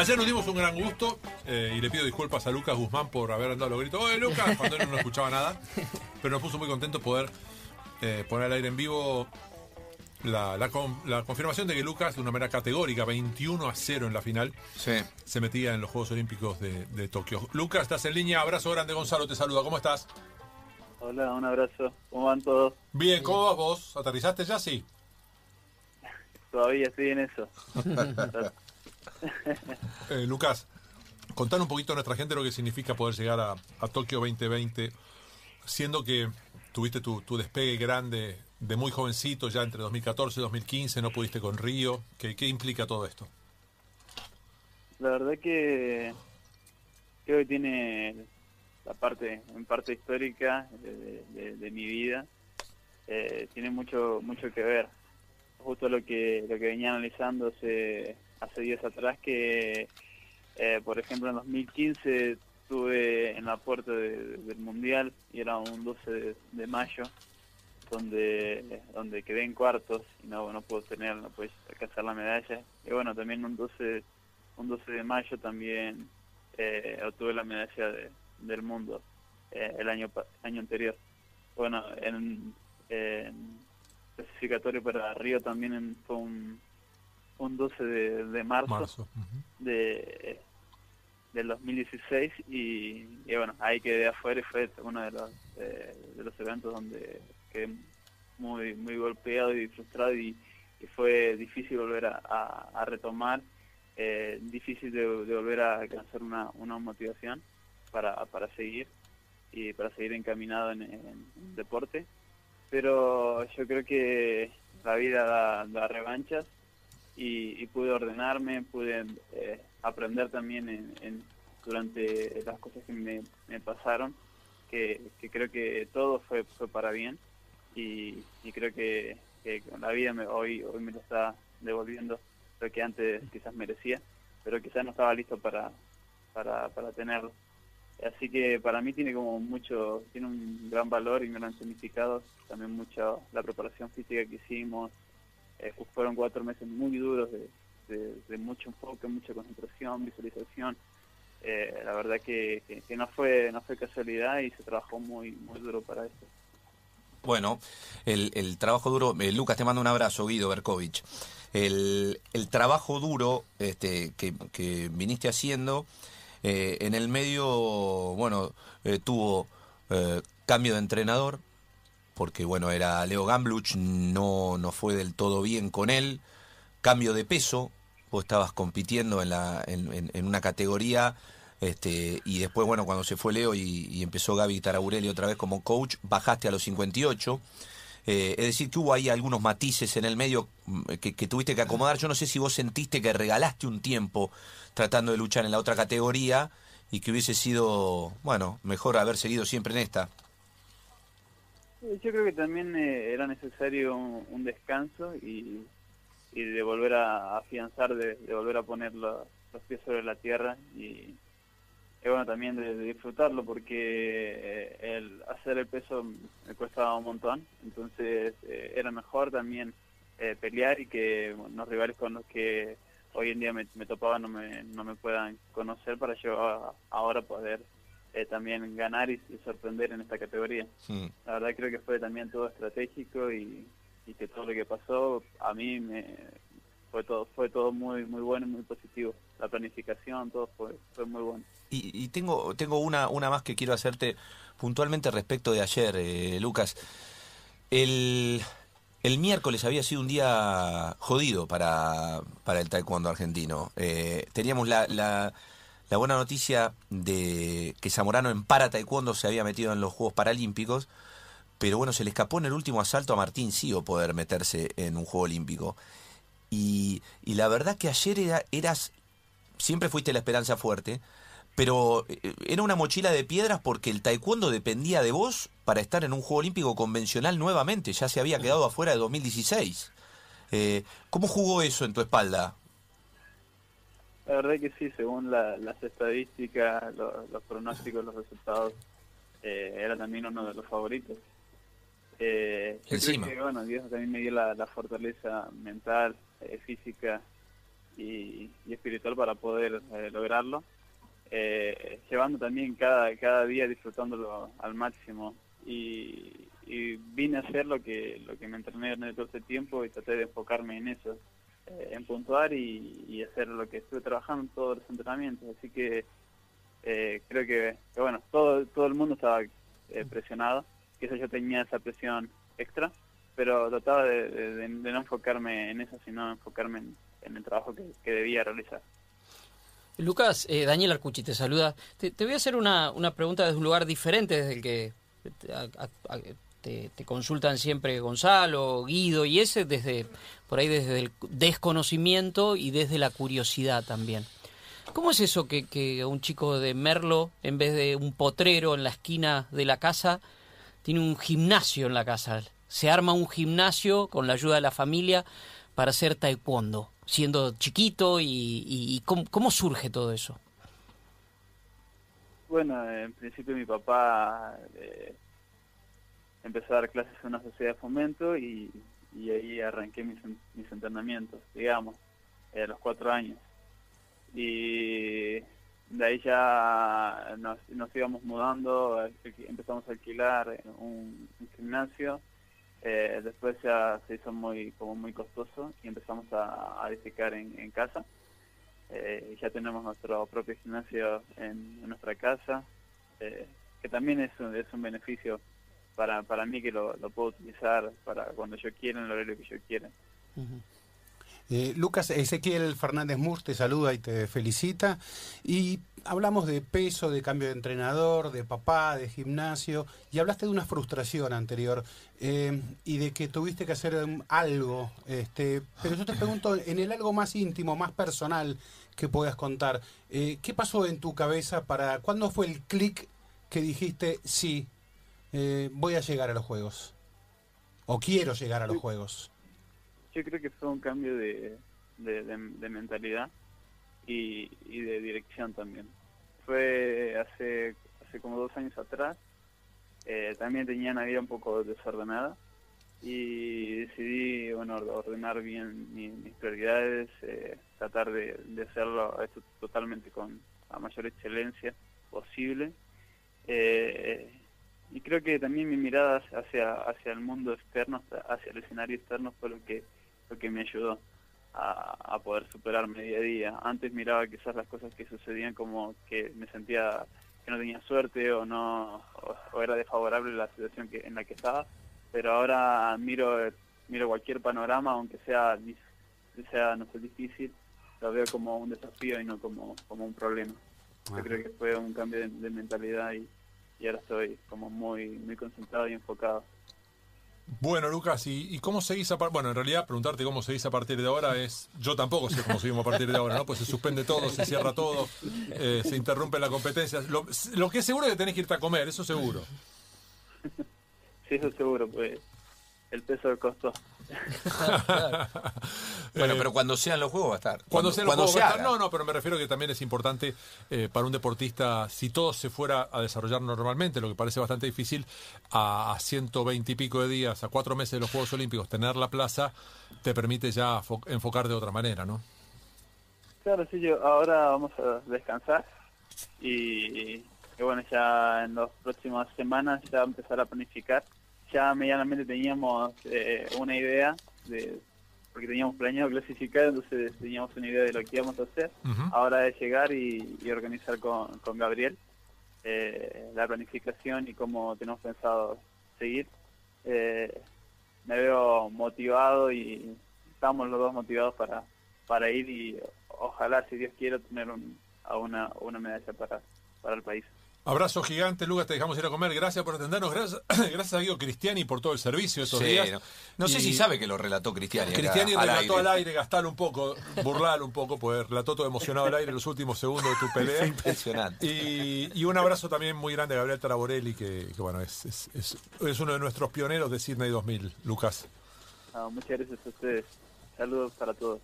Ayer nos dimos un gran gusto eh, y le pido disculpas a Lucas Guzmán por haber andado los gritos. ¡Oye, Lucas! Cuando él no escuchaba nada. Pero nos puso muy contento poder eh, poner al aire en vivo la, la con- la confirmación de que Lucas, de una manera categórica, 21 a 0 en la final, Sí. se metía en los Juegos Olímpicos de, de Tokio. Lucas, estás en línea. Abrazo grande, Gonzalo, te saluda. ¿Cómo estás? Hola, un abrazo. ¿Cómo van todos? Bien, ¿cómo vas vos? ¿Aterrizaste ya? Sí. Todavía estoy en eso. Eh, Lucas, contar un poquito a nuestra gente lo que significa poder llegar a, a Tokio 2020, siendo que tuviste tu, despegue grande de muy jovencito, ya entre 2014 y 2015, no pudiste con Río. ¿Qué, qué implica todo esto? La verdad que creo que tiene la parte, en parte histórica de mi vida, eh, tiene mucho mucho que ver. Justo lo que lo que venía analizando hace, días atrás, que eh, por ejemplo en 2015 estuve en la puerta de- del Mundial y era un 12 de, mayo, donde donde quedé en cuartos y no, no puedo tener, no puedo alcanzar la medalla. Y bueno, también un 12 un 12 de mayo también eh, obtuve la medalla de- del mundo eh, el año año anterior. Bueno, en, en clasificatorio para Río también en- fue un, un 12 de, de marzo, de del 2016 y, y bueno, ahí quedé afuera y fue uno de los, eh, de los eventos donde quedé muy muy golpeado y frustrado y, y fue difícil volver a, a- a retomar, eh, difícil de, de volver a alcanzar una, una motivación para, para seguir y para seguir encaminado en, en el deporte. Pero yo creo que la vida da, da revanchas y, y pude ordenarme, pude eh, aprender también en, en- durante las cosas que me, pasaron, que, creo que todo fue, para bien y, y creo que, que la vida me, hoy, hoy me lo está devolviendo lo que antes quizás merecía, pero quizás no estaba listo para, para, para tenerlo. Así que para mí tiene como mucho, tiene un gran valor y un gran significado, también mucho la preparación física que hicimos, eh, fueron cuatro meses muy duros de, de- de mucho enfoque, mucha concentración, visualización. Eh, la verdad que, no fue no fue casualidad y se trabajó muy muy duro para eso. Bueno, el, el trabajo duro, eh, Lucas, te mando un abrazo, Guido Berkovich. El, el trabajo duro este, que, que viniste haciendo, eh, en el medio, bueno, eh, tuvo eh, cambio de entrenador, porque bueno, era Leo Gambluch, no, no fue del todo bien con él, cambio de peso, vos estabas compitiendo en, la, en, una categoría, este, y después, bueno, cuando se fue Leo y, y empezó Gaby Taraburelli otra vez como coach, bajaste a los 58. Eh, es decir, que hubo ahí algunos matices en el medio mm, que, que tuviste que acomodar. Yo no sé si vos sentiste que regalaste un tiempo tratando de luchar en la otra categoría y que hubiese sido, bueno, mejor haber seguido siempre en esta. Eh, Yo creo que también eh, era necesario un, descanso y, de volver a afianzar, de, volver a poner los, los pies sobre la tierra y, y bueno, también de, de disfrutarlo porque eh, el hacer el peso me costaba un montón, entonces eh, era mejor también eh, pelear y que bueno, los rivales con los que hoy en día me, me topaba no me, no me puedan conocer para yo a- ahora poder eh, también ganar y- y sorprender en esta categoría. La verdad creo que fue también todo estratégico y, y que todo lo que pasó a mí me fue todo fue todo muy muy bueno y muy positivo. La planificación, todo fue fue muy bueno. Y, tengo, tengo una, una más que quiero hacerte puntualmente respecto de ayer, eh, Lucas. El, el miércoles había sido un día jodido para, para el taekwondo argentino. Eh, teníamos la, la, la buena noticia de que Zamorano en para taekwondo se había metido en los Juegos Paralímpicos, pero bueno, se le escapó en el último asalto a Martín Sío poder meterse en un Juego Olímpico. Y, y la verdad que ayer era, eras, siempre fuiste la esperanza fuerte, pero eh, era una mochila de piedras porque el taekwondo dependía de vos para estar en un Juego Olímpico convencional nuevamente, ya se había quedado afuera de 2016. Eh, ¿Cómo jugó eso en tu espalda? La verdad que sí, según la- las estadísticas, lo- los pronósticos, los resultados, eh, era también uno de los favoritos. Eh, yo Encima. creo que, bueno, Dios también me dio la, la fortaleza mental, eh, física, y, espiritual para poder eh, lograrlo. Eh, llevando también cada, cada día disfrutándolo al máximo y, vine a hacer lo que lo que me entrené en todo este tiempo y traté de enfocarme en eso, eh, en puntuar y, hacer lo que estuve trabajando en todos los entrenamientos. Así que creo que, bueno, todo, todo el mundo estaba presionado, que eso yo tenía esa presión extra, pero trataba de, no enfocarme en eso, sino enfocarme en, el trabajo que, debía realizar. Lucas, eh, Daniel Arcucci te saluda. Te, voy a hacer una, una, pregunta desde un lugar diferente desde el que te, te, consultan siempre Gonzalo, Guido y ese desde por ahí desde el desconocimiento y desde la curiosidad también. ¿Cómo es eso que, que un chico de Merlo, en vez de un potrero en la esquina de la casa, tiene un gimnasio en la casa? Se arma un gimnasio con la ayuda de la familia para hacer taekwondo siendo chiquito y, ¿cómo, surge todo eso? Bueno, en principio mi papá eh, empezó a dar clases en una sociedad de fomento y, ahí arranqué mis, entrenamientos, digamos, a los cuatro años. Y de ahí ya nos, íbamos mudando, empezamos a alquilar un gimnasio eh, después ya se hizo muy como muy costoso y empezamos a, a edificar en, casa. Eh, ya tenemos nuestro propio gimnasio en, nuestra casa, eh, que también es un, es un beneficio para, para mí que lo, lo puedo utilizar para cuando yo quiera, en el horario que yo quiera. Eh, Lucas Ezequiel Fernández Mur te saluda y te felicita. Y hablamos de peso, de cambio de entrenador, de papá, de gimnasio, y hablaste de una frustración anterior eh, y de que tuviste que hacer algo. Este, pero yo te pregunto, en el algo más íntimo, más personal que puedas contar, eh, ¿qué pasó en tu cabeza para, cuándo fue el clic que dijiste, sí, voy a llegar a los juegos? O quiero llegar a los juegos yo creo que fue un cambio de, de, mentalidad y, de dirección también. Fue hace, hace como dos años atrás, eh, también tenía una vida un poco desordenada y decidí bueno ordenar bien mis, prioridades, eh, tratar de, hacerlo esto totalmente con la mayor excelencia posible. Eh, y creo que también mi mirada hacia, hacia el mundo externo, hacia el escenario externo fue lo que que me ayudó a, poder superarme día a día. Antes miraba quizás las cosas que sucedían como que me sentía que no tenía suerte o no o, era desfavorable la situación que, en la que estaba, pero ahora miro miro cualquier panorama, aunque sea sea no sé difícil, lo veo como un desafío y no como como un problema. Yo creo que fue un cambio de, de mentalidad y, y ahora estoy como muy muy concentrado y enfocado. Bueno, Lucas, ¿y, cómo seguís a partir? Bueno, en realidad preguntarte cómo seguís a partir de ahora es... Yo tampoco sé cómo seguimos a partir de ahora, ¿no? Pues se suspende todo, se cierra todo, eh, se interrumpe la competencia. Lo, lo, que es seguro es que tenés que irte a comer, eso seguro. Sí, eso seguro, pues el peso del costo. bueno, pero cuando sean los juegos va a estar. Cuando, sean los juegos va a estar. No, no, pero me refiero que también es importante eh, para un deportista, si todo se fuera a desarrollar normalmente, lo que parece bastante difícil, a, 120 y pico de días, a cuatro meses de los Juegos Olímpicos, tener la plaza te permite ya enfocar de otra manera, ¿no? Claro, sí, yo ahora vamos a descansar y, y bueno, ya en las próximas semanas ya empezar a planificar ya medianamente teníamos eh, una idea de porque teníamos planeado clasificar, entonces teníamos una idea de lo que íbamos a hacer. Ahora es llegar y, organizar con, con Gabriel eh, la planificación y cómo tenemos pensado seguir. Eh, me veo motivado y estamos los dos motivados para, para ir y ojalá, si Dios quiere, tener un, a una, una medalla para, para el país. Abrazo gigante, Lucas, te dejamos ir a comer. Gracias por atendernos. Gracias, gracias a Guido Cristiani por todo el servicio estos días. No, sé si sabe que lo relató Cristiani. Cristiani relató al aire, gastar un poco, burlar un poco, pues relató todo emocionado al aire los últimos segundos de tu pelea. Impresionante. Y, un abrazo también muy grande a Gabriel Taraborelli, que, bueno, es, es, es, uno de nuestros pioneros de Sydney 2000, Lucas. muchas gracias a ustedes. Saludos para todos.